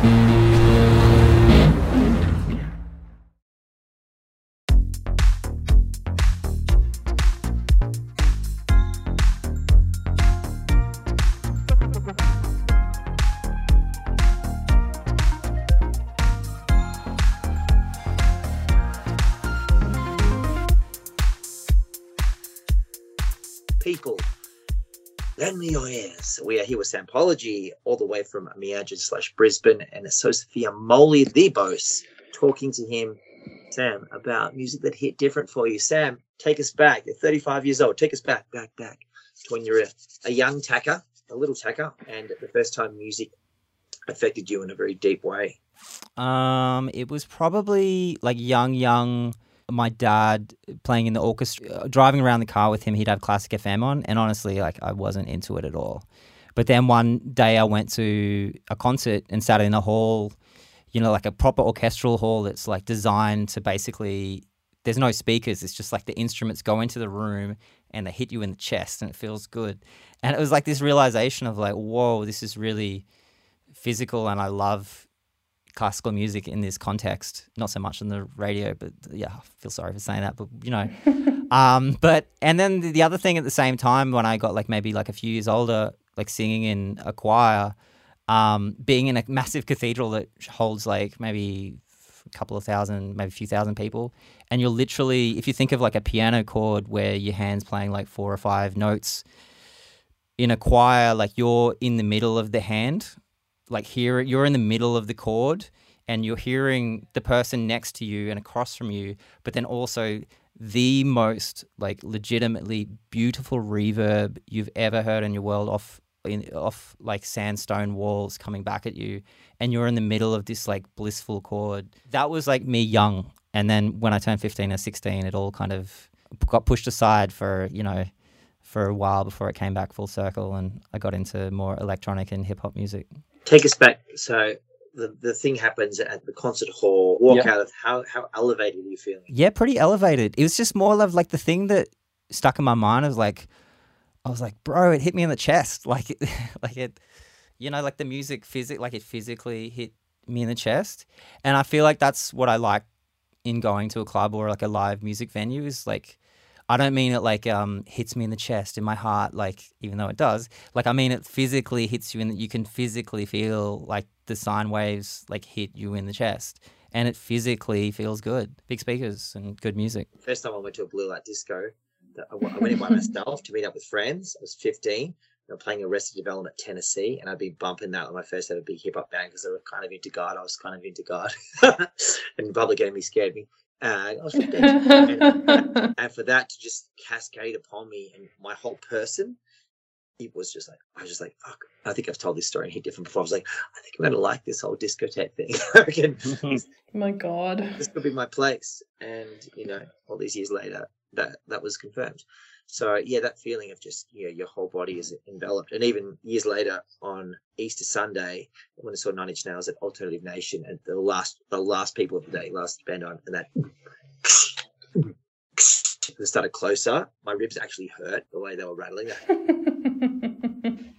people. We are here with Sampology, all the way from Meanjin slash Brisbane, and it's Sophia Molly boss talking to him, Sam, about music that hit different for you. Sam, take us back. You're 35 years old. Take us back, back, back to when you're a, a young tacker, a little tacker, and the first time music affected you in a very deep way. Um, it was probably like young, young my dad playing in the orchestra, uh, driving around the car with him, he'd have classic FM on, and honestly, like I wasn't into it at all. But then one day I went to a concert and sat in a hall, you know, like a proper orchestral hall that's like designed to basically. There's no speakers. It's just like the instruments go into the room and they hit you in the chest and it feels good. And it was like this realization of like, whoa, this is really physical and I love classical music in this context. Not so much on the radio, but yeah, I feel sorry for saying that, but you know. um, but and then the other thing at the same time when I got like maybe like a few years older, like singing in a choir, um, being in a massive cathedral that holds like maybe a couple of thousand, maybe a few thousand people, and you're literally, if you think of like a piano chord where your hands playing like four or five notes in a choir, like you're in the middle of the hand like here you're in the middle of the chord and you're hearing the person next to you and across from you, but then also the most like legitimately beautiful reverb you've ever heard in your world off in, off like sandstone walls coming back at you and you're in the middle of this like blissful chord. That was like me young and then when i turned 15 or 16 it all kind of got pushed aside for you know for a while before it came back full circle and i got into more electronic and hip hop music take us back. So the, the thing happens at the concert hall. Walk out of how how elevated are you feeling? Yeah, pretty elevated. It was just more of like the thing that stuck in my mind was like, I was like, bro, it hit me in the chest. Like, it, like it, you know, like the music, physic, like it physically hit me in the chest. And I feel like that's what I like in going to a club or like a live music venue is like I don't mean it like um, hits me in the chest, in my heart, like even though it does. Like I mean it physically hits you, and you can physically feel like the sine waves like hit you in the chest, and it physically feels good. Big speakers and good music. First time I went to a blue light disco, I went in by myself to meet up with friends. I was 15. They were playing Arrested Development Tennessee, and I'd been bumping that when my first ever big hip hop band because I was kind of into God. I was kind of into God, and Public Enemy scared me. Uh, and, and, for that to just cascade upon me and my whole person, it was just like I was just like, fuck. I think I've told this story in here different before. I was like, I think I'm gonna like this whole discotheque thing. My god, this could be my place. And you know, all these years later, that that was confirmed. So yeah, that feeling of just you know your whole body is enveloped, and even years later on Easter Sunday when I saw Nine Inch Nails at Alternative Nation and the last the last people of the day, last band on, and that started closer, my ribs actually hurt the way they were rattling.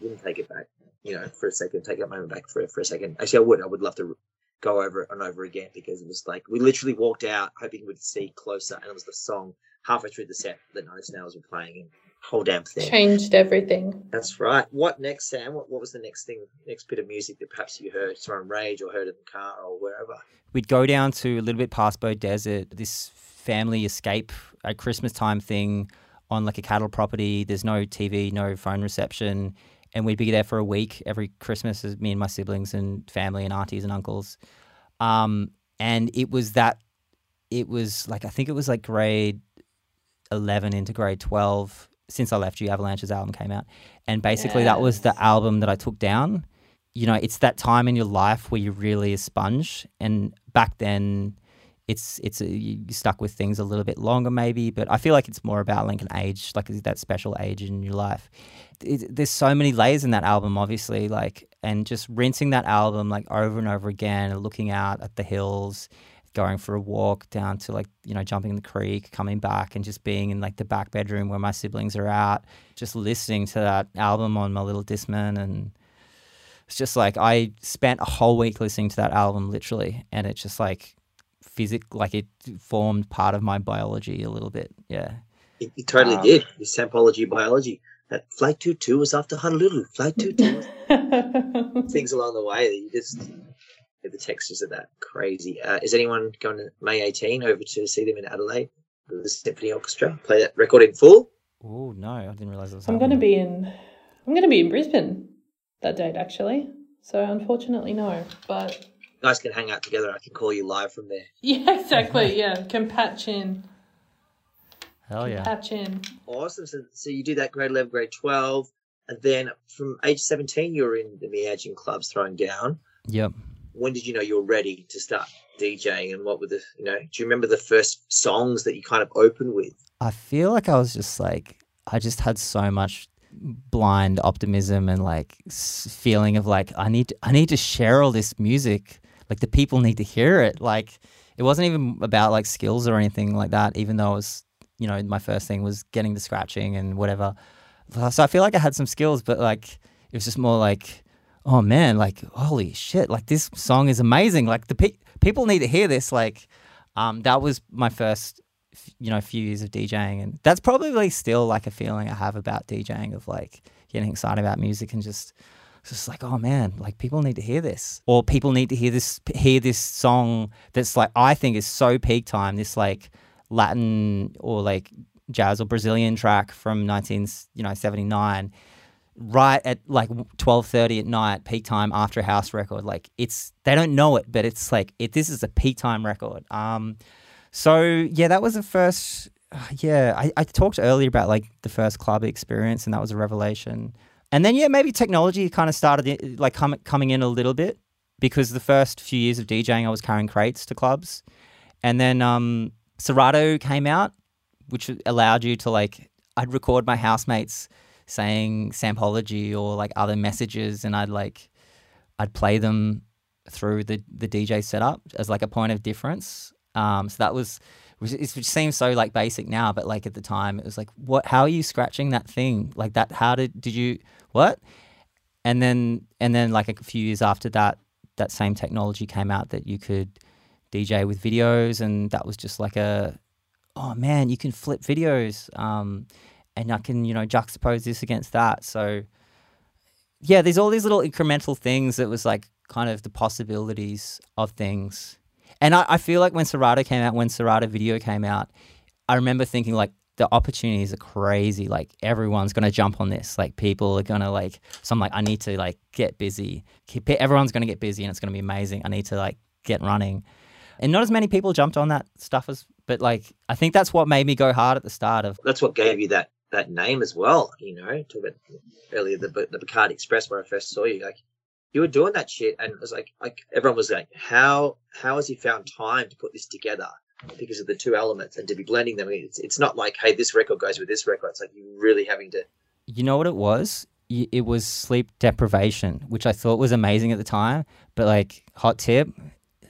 Wouldn't take it back, you know, for a second. Take that moment back for for a second. Actually, I would. I would love to go over it and over again because it was like we literally walked out hoping we'd see closer, and it was the song halfway through the set that Nine Inch Nails were playing and whole damn thing changed everything. That's right. What next, Sam? What, what was the next thing, next bit of music that perhaps you heard from Rage or heard in the car or wherever? We'd go down to a little bit past Bow Desert, this family escape at Christmas time thing on like a cattle property. There's no TV, no phone reception. And we'd be there for a week every Christmas, as me and my siblings and family and aunties and uncles. Um, and it was that, it was like, I think it was like grade 11 into grade 12 since I left you Avalanche's album came out. And basically yes. that was the album that I took down. You know it's that time in your life where you're really a sponge. And back then it's it's a, you stuck with things a little bit longer maybe. But I feel like it's more about like an age like that special age in your life? It, there's so many layers in that album obviously like and just rinsing that album like over and over again and looking out at the hills going for a walk down to like you know jumping in the creek coming back and just being in like the back bedroom where my siblings are out just listening to that album on my little discman and it's just like I spent a whole week listening to that album literally, and it's just like physic, like it formed part of my biology a little bit. Yeah. it, you totally Um, did. Your sampology biology. That flight two two was after Honolulu. Flight two two. Things along the way that you just get the textures of that crazy. Uh, is anyone going to May 18 over to see them in Adelaide with the symphony orchestra? Play that record in full. Oh no, I didn't realize it was. I'm going to be in. I'm going to be in Brisbane that date actually. So unfortunately, no. But You guys can hang out together. I can call you live from there. yeah, exactly. Yeah, can patch in. Hell yeah. Patch in. Awesome. So, so you do that grade 11, grade 12, and then from age 17, you were in the Meanjin clubs throwing down. Yep. When did you know you were ready to start DJing? And what were the, you know, do you remember the first songs that you kind of opened with? I feel like I was just like I just had so much blind optimism and like feeling of like I need I need to share all this music like the people need to hear it like it wasn't even about like skills or anything like that even though it was you know my first thing was getting the scratching and whatever so I feel like I had some skills but like it was just more like oh man like holy shit like this song is amazing. Like the pe- people need to hear this like um that was my first you know few years of DJing and that's probably still like a feeling I have about DJing of like getting excited about music and just just like oh man like people need to hear this. Or people need to hear this hear this song that's like I think is so peak time this like Latin or like jazz or Brazilian track from 19 you know 79 right at like 12:30 at night peak time after a house record like it's they don't know it but it's like it this is a peak time record. Um so yeah that was the first yeah I, I talked earlier about like the first club experience and that was a revelation. And then yeah maybe technology kind of started like com- coming in a little bit because the first few years of DJing I was carrying crates to clubs. And then um Serato came out which allowed you to like I'd record my housemates saying sampology or like other messages and I'd like I'd play them through the the DJ setup as like a point of difference. Um, so that was it seems so like basic now, but like at the time it was like what how are you scratching that thing like that? How did did you what? And then and then like a few years after that, that same technology came out that you could DJ with videos, and that was just like a oh man, you can flip videos. Um, and I can, you know, juxtapose this against that. So, yeah, there's all these little incremental things that was like kind of the possibilities of things. And I, I feel like when Serato came out, when Serato video came out, I remember thinking like the opportunities are crazy. Like everyone's gonna jump on this. Like people are gonna like. So I'm like, I need to like get busy. Keep, everyone's gonna get busy, and it's gonna be amazing. I need to like get running. And not as many people jumped on that stuff as, but like I think that's what made me go hard at the start of That's what gave you that that name as well. You know, talk about earlier the the Bacardi Express where I first saw you. Like you were doing that shit, and it was like like everyone was like, how how has he found time to put this together? Because of the two elements and to be blending them, it's it's not like hey, this record goes with this record. It's like you really having to. You know what it was? It was sleep deprivation, which I thought was amazing at the time. But like, hot tip,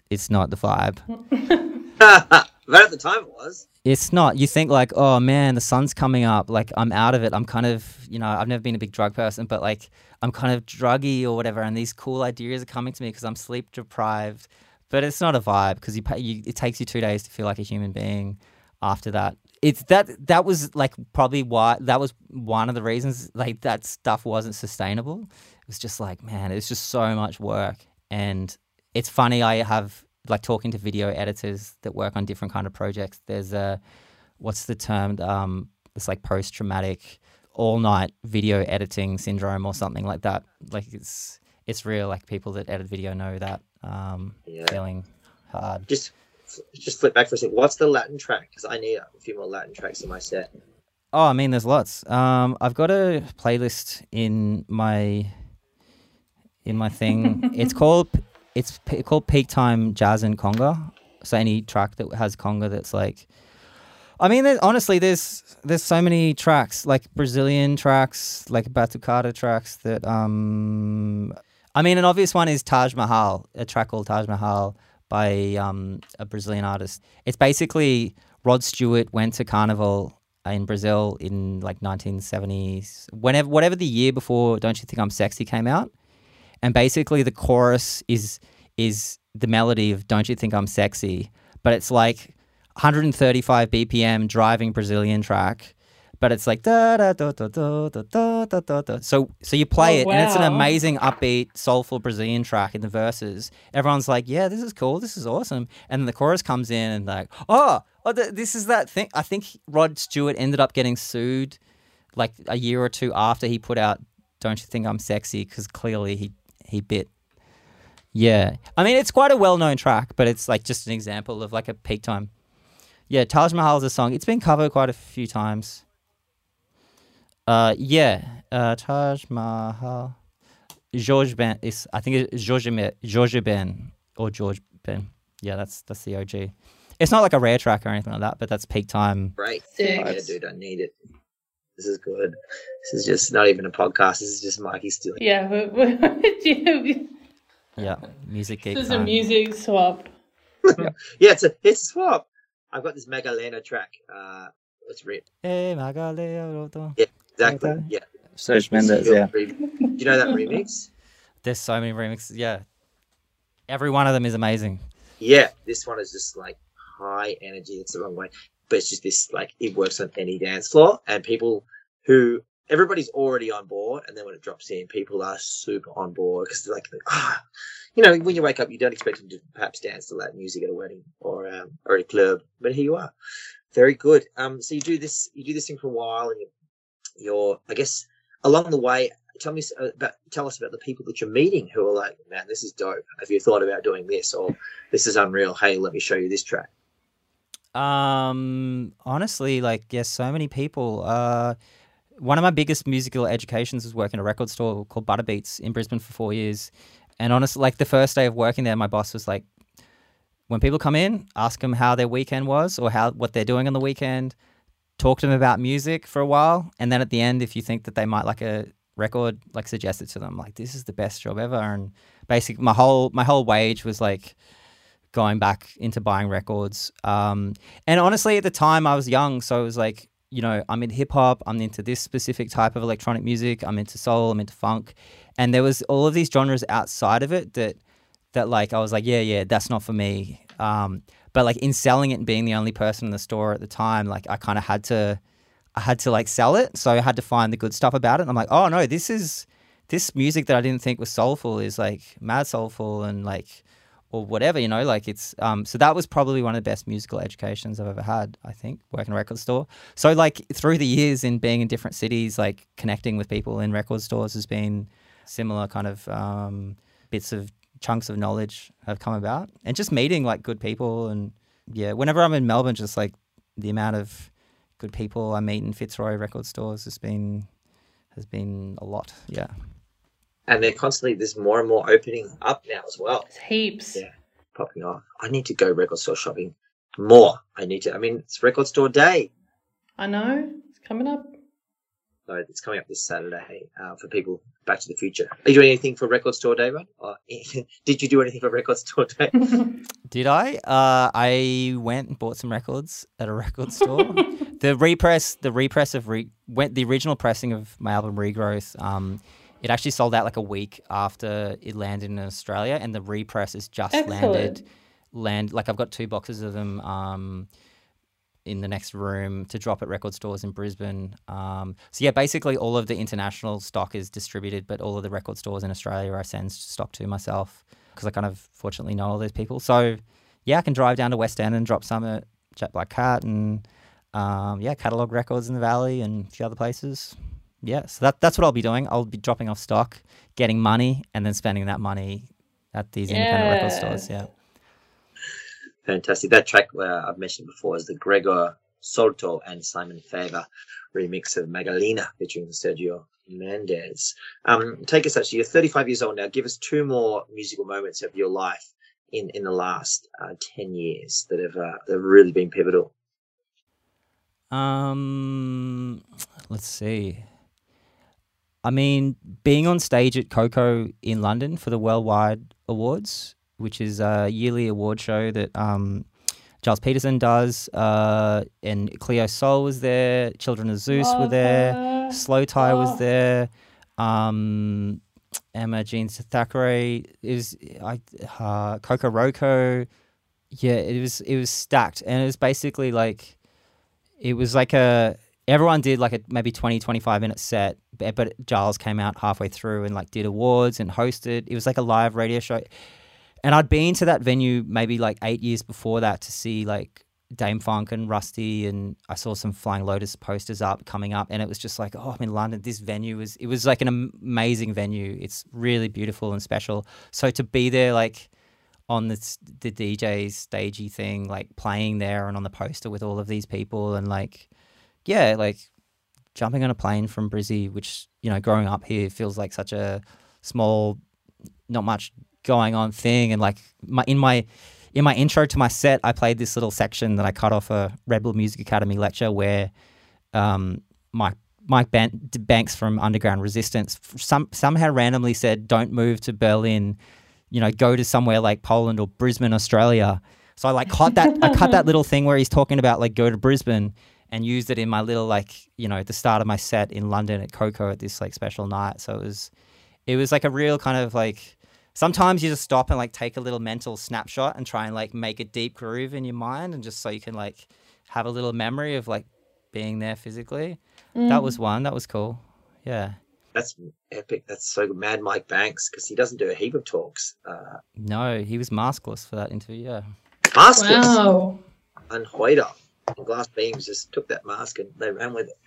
it's not the vibe. but at the time it was. It's not. You think like, oh man, the sun's coming up. Like I'm out of it. I'm kind of, you know, I've never been a big drug person, but like I'm kind of druggy or whatever, and these cool ideas are coming to me because I'm sleep deprived. But it's not a vibe because you, you, it takes you two days to feel like a human being. After that, it's that that was like probably why that was one of the reasons like that stuff wasn't sustainable. It was just like, man, it's just so much work, and it's funny. I have like talking to video editors that work on different kind of projects. There's a what's the term? Um, it's like post traumatic all night video editing syndrome or something like that. Like it's it's real. Like people that edit video know that um, Yeah. feeling hard. Just just flip back for a second. What's the Latin track? Because I need a few more Latin tracks in my set. Oh, I mean, there's lots. Um, I've got a playlist in my in my thing. it's called it's called Peak Time Jazz and Conga. So any track that has conga that's like, I mean, there's, honestly, there's there's so many tracks like Brazilian tracks, like batucada tracks that um, I mean, an obvious one is Taj Mahal, a track called Taj Mahal by um, a Brazilian artist. It's basically Rod Stewart went to Carnival in Brazil in like 1970s, whenever whatever the year before Don't You Think I'm Sexy came out, and basically the chorus is is the melody of "Don't You Think I'm Sexy," but it's like 135 BPM driving Brazilian track. But it's like da da da da da da da da da da. So so you play Oh, it, and it's an wow. amazing, upbeat, soulful Brazilian track in the verses. Everyone's like, "Yeah, this is cool. This is awesome." And then the chorus comes in, and like, "Oh, oh th- this is that thing." I think Rod Stewart ended up getting sued like a year or two after he put out "Don't You Think I'm Sexy" because clearly he he bit. Yeah, I mean it's quite a well-known track, but it's like just an example of like a peak time. Yeah, Taj Mahal is a song. It's been covered quite a few times. Uh, yeah, uh, Taj Mahal. George Ben is I think it's George Ben, George Ben or George Ben. Yeah, that's that's the OG. It's not like a rare track or anything like that, but that's peak time. Great. Yeah, dude, I need it. This is good. This is just not even a podcast. This is just Mikey stealing. Yeah, we- we- Yeah, music geek this is a music swap. Yeah, it's a it's a swap. I've got this Magalenha track. Uh, what's it? Hey, Magalea Yeah. Exactly. Okay. Yeah. Serge Mendes, Your yeah. re- Do you know that remix? There's so many remixes. Yeah, every one of them is amazing. Yeah, this one is just like high energy. It's the wrong way, but it's just this like it works on any dance floor, and people who everybody's already on board, and then when it drops in, people are super on board because they're like, ah, you know, when you wake up, you don't expect them to perhaps dance to that music at a wedding or um, or a club, but here you are. Very good. Um, so you do this, you do this thing for a while, and you, you're, I guess, along the way. Tell me about, tell us about the people that you're meeting who are like, man, this is dope. Have you thought about doing this, or this is unreal? Hey, let me show you this track. Um, honestly, like yes, so many people. Uh, one of my biggest musical educations was working at a record store called Butterbeats in Brisbane for four years. And honestly, like the first day of working there, my boss was like, when people come in, ask them how their weekend was or how what they're doing on the weekend. Talk to them about music for a while, and then at the end, if you think that they might like a record, like suggest it to them. Like this is the best job ever. And basically, my whole my whole wage was like going back into buying records. Um, and honestly, at the time, I was young, so it was like, you know, I'm in hip hop, I'm into this specific type of electronic music, I'm into soul, I'm into funk, and there was all of these genres outside of it that, that like I was like, yeah, yeah, that's not for me. Um, but like in selling it and being the only person in the store at the time, like I kind of had to, I had to like sell it, so I had to find the good stuff about it. And I'm like, oh no, this is this music that I didn't think was soulful is like mad soulful and like or whatever, you know, like it's um so that was probably one of the best musical educations I've ever had, I think, working in a record store. So like through the years in being in different cities, like connecting with people in record stores has been similar kind of um bits of chunks of knowledge have come about. And just meeting like good people and yeah, whenever I'm in Melbourne, just like the amount of good people I meet in Fitzroy record stores has been has been a lot. Yeah. And they're constantly there's more and more opening up now as well. It's heaps. Yeah. Popping off. I need to go record store shopping more. I need to. I mean, it's record store day. I know. It's coming up. So it's coming up this Saturday uh, for people Back to the Future. Are you doing anything for record store day, Rod? Or did you do anything for record store day? Did I? Uh, I went and bought some records at a record store. the repress, the repress of re- went the original pressing of my album Regrowth. Um, it actually sold out like a week after it landed in Australia, and the repress has just landed. Excellent. Land like I've got two boxes of them. Um, in the next room to drop at record stores in Brisbane. Um, so yeah, basically all of the international stock is distributed, but all of the record stores in Australia I send stock to myself because I kind of fortunately know all those people. So yeah, I can drive down to West End and drop some at Jet Black Cat and um, yeah, catalog records in the Valley and a few other places. Yeah, so that that's what I'll be doing. I'll be dropping off stock, getting money, and then spending that money at these independent record stores. Yeah. Fantastic. That track uh, I've mentioned before is the Gregor Salto and Simon Favor remix of Magalenha featuring Sergio Mendes. Um, take us actually, you're 35 years old now. Give us two more musical moments of your life in, in the last uh, 10 years that have, uh, that have really been pivotal. Um, let's see. I mean, being on stage at KOKO in London for the Worldwide Awards, which is a yearly award show that um, Gilles Peterson does, uh, and Cleo Sol was there, Children of Zeus were there, her. slowthai was Oh. there. Um, Emma-Jean Thackray. It was I uh, Coco Roco. Yeah, it was it was stacked, and it was basically like it was like a everyone did like a maybe 20 25 minute set but, gilles came out halfway through and like did awards and hosted. It was like a live radio show. And i'd been to that venue maybe like eight years before that to see like dâm-funk and rustie and i saw some flying lotus posters up coming up and it was just like oh i'm in london. This venue was it was like an amazing venue. It's really beautiful and special. So to be there like on the the DJ's stagey thing, like playing there and on the poster with all of these people, and like, yeah, like jumping on a plane from Brizzy, which you know, growing up here feels like such a small, not much going on thing, and like my in my in my intro to my set, I played this little section that I cut off a Red Bull Music Academy lecture where um, Mike Mike Ban- Banks from Underground Resistance some somehow randomly said, "Don't move to Berlin." you know, go to somewhere like Poland or Brisbane, Australia. So I like cut that I cut that little thing where he's talking about like go to Brisbane and used it in my little like, you know, the start of my set in London at KOKO at this like special night. So it was it was like a real kind of like sometimes you just stop and like take a little mental snapshot and try and like make a deep groove in your mind and just so you can like have a little memory of like being there physically. Mm. That was one. That was cool. Yeah that's epic. That's so good. Mad Mike Banks because he doesn't do a heap of talks. Uh, no, he was maskless for that interview. Yeah, maskless. Wow. And Hoida and Glass Beams just took that mask and they ran with it.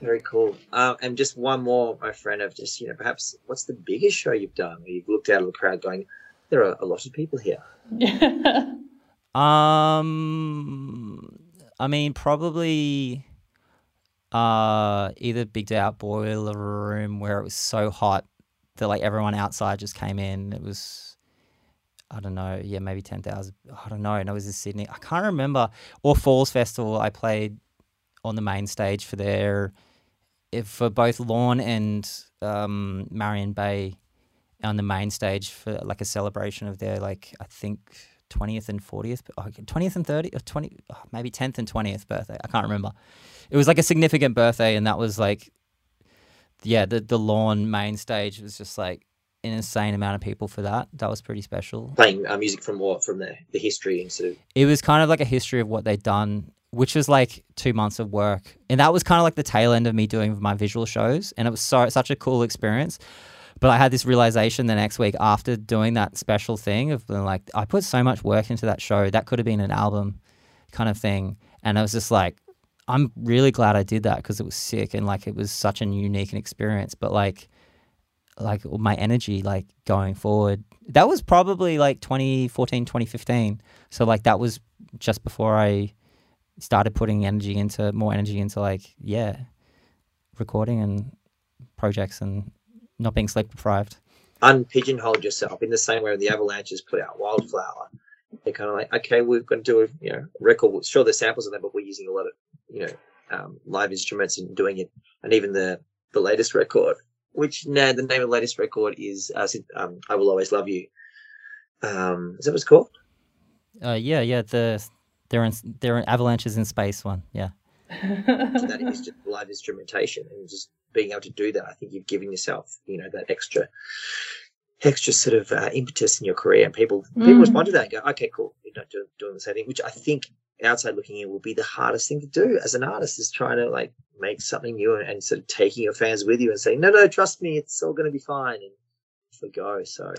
Very cool. Uh, and just one more, my friend, of just you know, perhaps what's the biggest show you've done where you've looked out of the crowd going, there are a lot of people here. um, I mean, probably uh, either Big Day Out Boiler Room where it was so hot that like everyone outside just came in. It was, I don't know, yeah, maybe 10,000. I don't know. No, it was in Sydney. I can't remember. Or Falls Festival, I played on the main stage for their, for both Lorne and um, Marion Bay on the main stage for like a celebration of their, like, I think 20th and 40th, 20th and 30th, 20, maybe 10th and 20th birthday. I can't remember it was like a significant birthday, and that was like, yeah, the the Lorne main stage was just like an insane amount of people for that. That was pretty special. Playing uh, music from what from the the history and sort of. It was kind of like a history of what they'd done, which was like two months of work, and that was kind of like the tail end of me doing my visual shows, and it was so such a cool experience. But I had this realization the next week after doing that special thing of like I put so much work into that show that could have been an album kind of thing, and I was just like I'm really glad I did that because it was sick and like it was such a unique experience. But like, like my energy, like going forward, that was probably like 2014, 2015. So like that was just before I started putting energy into more energy into like yeah, recording and projects and not being sleep deprived. Unpigeonhole yourself in the same way the Avalanches put out Wildflower. They're kind of like, okay, we're going to do a you know record. Sure, the samples in there, but we're using a lot of you know um, live instruments and doing it, and even the the latest record, which now the name of the latest record is uh, um, "I Will Always Love You." Um, is that what it's called? Uh, yeah, yeah. The they're in they're in avalanches in space one. Yeah. so that is just live instrumentation and just being able to do that. I think you've given yourself, you know, that extra extra sort of uh, impetus in your career, and people mm. people respond to that and go, "Okay, cool, you're not doing, doing the same thing," which I think outside looking in will be the hardest thing to do as an artist is trying to like make something new and, and sort of taking your fans with you and saying, no, no, trust me, it's all going to be fine. And off we go. So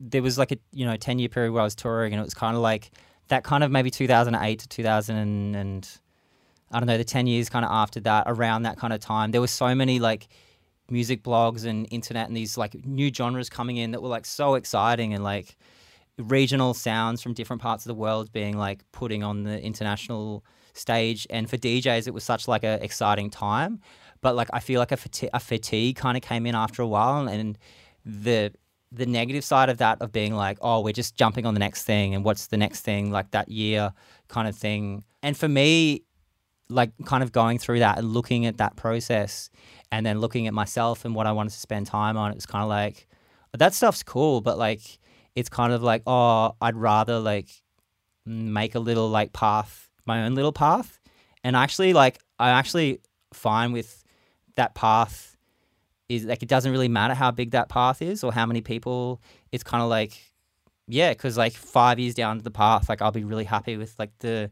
there was like a, you know, 10 year period where I was touring and it was kind of like that kind of maybe 2008 to 2000 and, and I don't know, the 10 years kind of after that, around that kind of time, there were so many like music blogs and internet and these like new genres coming in that were like so exciting and like, regional sounds from different parts of the world being like putting on the international stage. And for DJs it was such like a exciting time. But like I feel like a, fati- a fatigue kind of came in after a while and the the negative side of that of being like oh we're just jumping on the next thing and what's the next thing? Like that year kind of thing. And for me like kind of going through that and looking at that process and then looking at myself and what I wanted to spend time on it was kind of like that stuff's cool but like it's kind of like, oh, I'd rather like make a little like path, my own little path. And actually, like, I'm actually fine with that path is like it doesn't really matter how big that path is or how many people. It's kind of like yeah, because like five years down the path, like I'll be really happy with like the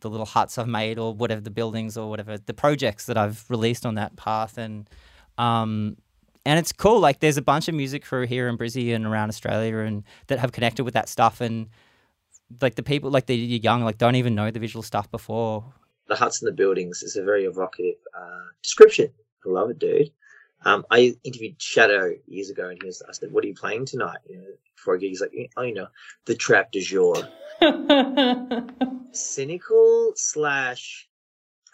the little huts I've made or whatever the buildings or whatever the projects that I've released on that path and um and it's cool like there's a bunch of music crew here in Brizzy and around Australia and that have connected with that stuff and like the people like the you're young like don't even know the visual stuff before. The huts and the buildings is a very evocative uh, description. I love it dude. Um, I interviewed Shadow years ago and he was I said what are you playing tonight? You know before a gig he's like oh you know the trap du jour. Cynical slash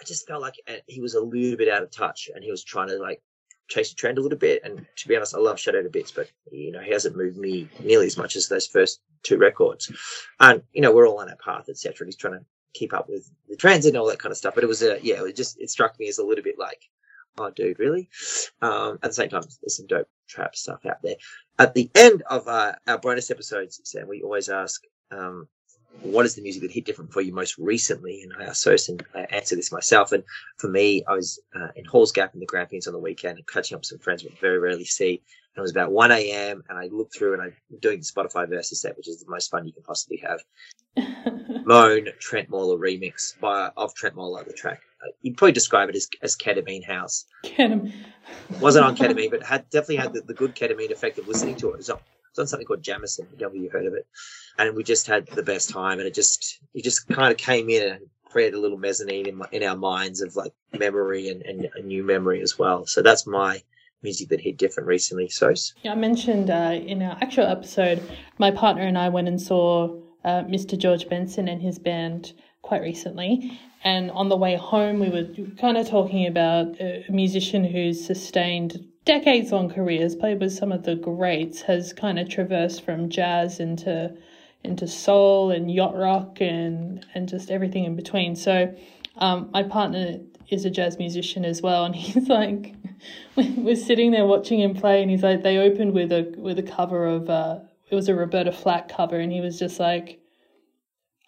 I just felt like uh, he was a little bit out of touch and he was trying to like chase the trend a little bit. And to be honest, I love Shadow to bits, but you know, he hasn't moved me nearly as much as those first two records. And you know, we're all on that path, etc. He's trying to keep up with the trends and all that kind of stuff. But it was a yeah, it just it struck me as a little bit like, oh, dude, really? Um, at the same time, there's some dope trap stuff out there. At the end of uh, our bonus episodes, Sam, we always ask. Um, what is the music that hit different for you most recently? And I asked Sosen, I answered this myself. And for me, I was uh, in Halls Gap in the Grampians on the weekend and catching up with some friends we very rarely see. And it was about 1 a.m. and I looked through and I'm doing the Spotify versus set, which is the most fun you can possibly have. Moan Trentemøller remix by of Trentemøller, the track. Uh, you'd probably describe it as, as Ketamine House. Ketamine. Wasn't on ketamine, but had definitely had the, the good ketamine effect of listening to it. It was on something called Jamison. I don't know if you heard of it and we just had the best time. And it just it just kind of came in and created a little mezzanine in, my, in our minds of like memory and, and a new memory as well. So that's my music that hit different recently. So yeah, I mentioned uh, in our actual episode, my partner and I went and saw uh, Mr. George Benson and his band quite recently. And on the way home, we were kind of talking about a musician who's sustained decades long careers, played with some of the greats, has kind of traversed from jazz into into soul and yacht rock and and just everything in between. So um, my partner is a jazz musician as well, and he's like, we're sitting there watching him play, and he's like, they opened with a with a cover of uh, it was a Roberta Flack cover, and he was just like.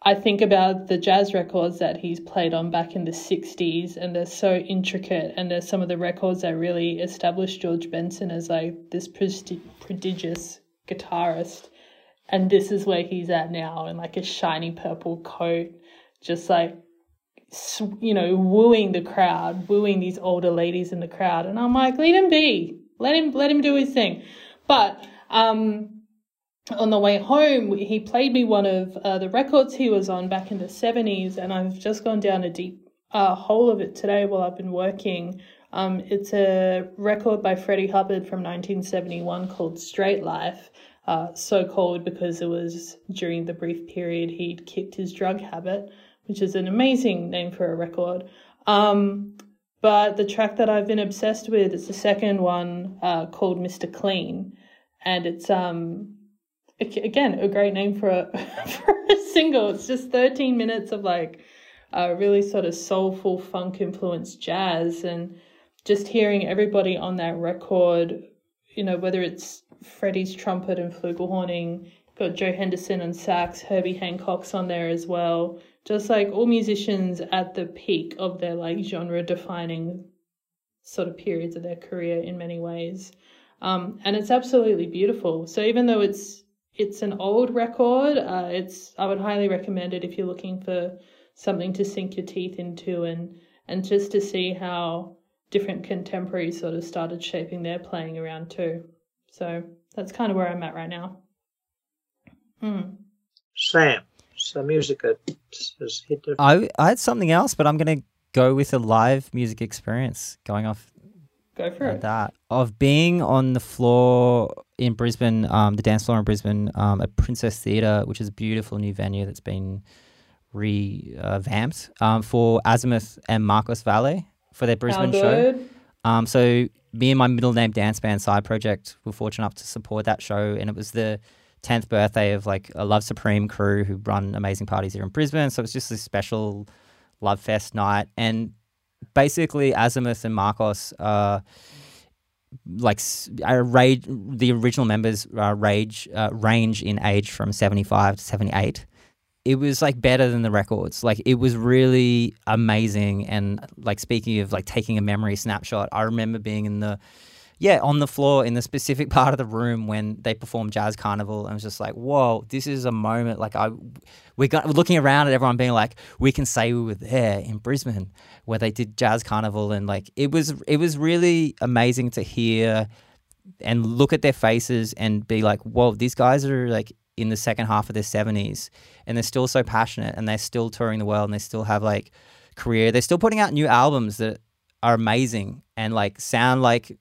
I think about the jazz records that he's played on back in the 60s, and they're so intricate. And there's some of the records that really established George Benson as like this prodigious guitarist. And this is where he's at now in like a shiny purple coat just like you know wooing the crowd wooing these older ladies in the crowd. And i'm like let him be. Let him let him do his thing. But um on the way home he played me one of uh, the records he was on back in the 70s and i've just gone down a deep uh, hole of it today while i've been working um, it's a record by freddie hubbard from 1971 called straight life uh, so called because it was during the brief period he'd kicked his drug habit, which is an amazing name for a record. Um, but the track that I've been obsessed with is the second one uh, called Mr. Clean. And it's, um, again, a great name for a, for a single. It's just 13 minutes of like a really sort of soulful funk influenced jazz. And just hearing everybody on that record, you know, whether it's Freddie's trumpet and flugelhorning. Got Joe Henderson on sax, Herbie Hancock's on there as well. Just like all musicians at the peak of their like genre defining sort of periods of their career in many ways. Um, and it's absolutely beautiful. So even though it's it's an old record, uh, it's I would highly recommend it if you're looking for something to sink your teeth into and and just to see how different contemporaries sort of started shaping their playing around too. So that's kind of where I'm at right now. Mm. Sam, so music has hit the. I I had something else, but I'm gonna go with a live music experience. Going off. Go for it. That of being on the floor in Brisbane, um, the dance floor in Brisbane, um, at Princess Theatre, which is a beautiful new venue that's been revamped um, for Azimuth and Marcos Valle for their Brisbane show. Um, so me and my middle name dance band side project were fortunate enough to support that show, and it was the 10th birthday of like a Love Supreme crew who run amazing parties here in Brisbane. So it was just this special love fest night, and basically Azimuth and Marcos. Uh, like uh, rage, the original members uh, rage uh, range in age from 75 to 78 it was like better than the records. Like it was really amazing. And like speaking of like taking a memory snapshot, I remember being in the yeah, on the floor in the specific part of the room when they performed Jazz Carnival. I was just like, whoa, this is a moment. Like I, we got looking around at everyone being like, we can say we were there in Brisbane where they did Jazz Carnival, and like it was, it was really amazing to hear and look at their faces and be like, whoa, these guys are like in the second half of their 70s and they're still so passionate and they're still touring the world and they still have like career. They're still putting out new albums that are amazing and like sound like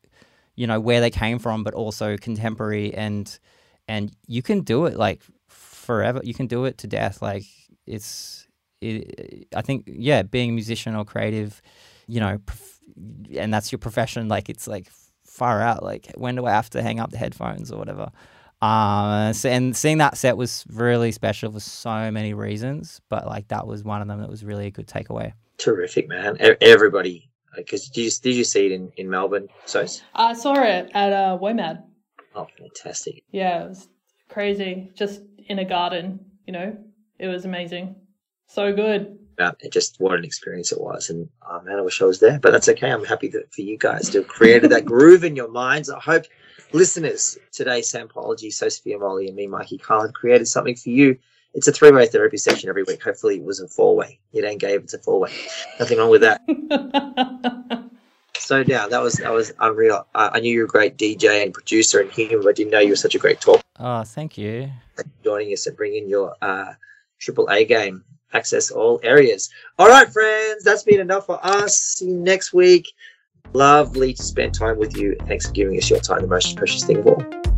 you know where they came from but also contemporary and and you can do it like forever. You can do it to death like it's it, I think yeah, being a musician or creative, you know, and that's your profession like it's like far out like when do I have to hang up the headphones or whatever. Um, so, and seeing that set was really special for so many reasons, but like that was one of them that was really a good takeaway. Terrific, man. Everybody, because did you did you see it in, in Melbourne? So I saw it at uh, WOMAD. oh, fantastic. Yeah, it was crazy. Just in a garden, you know, it was amazing. So good. Uh, and just what an experience it was. And oh man, I wish I was there, but that's okay. I'm happy that for you guys to have created that groove in your minds. I hope listeners today, Sampology, Sophia Molly, and me, Mikey Carlin, created something for you. It's a three way therapy session every week. Hopefully, it was a four way. You don't gave it's a four way. Nothing wrong with that. So yeah, that was that was unreal. I, I knew you were a great DJ and producer and human, but I didn't know you were such a great talker. Oh, thank you. for Joining us and bringing your uh, triple A game, access all areas. All right, friends, that's been enough for us. See you next week. Lovely to spend time with you. Thanks for giving us your time, the most precious thing of all.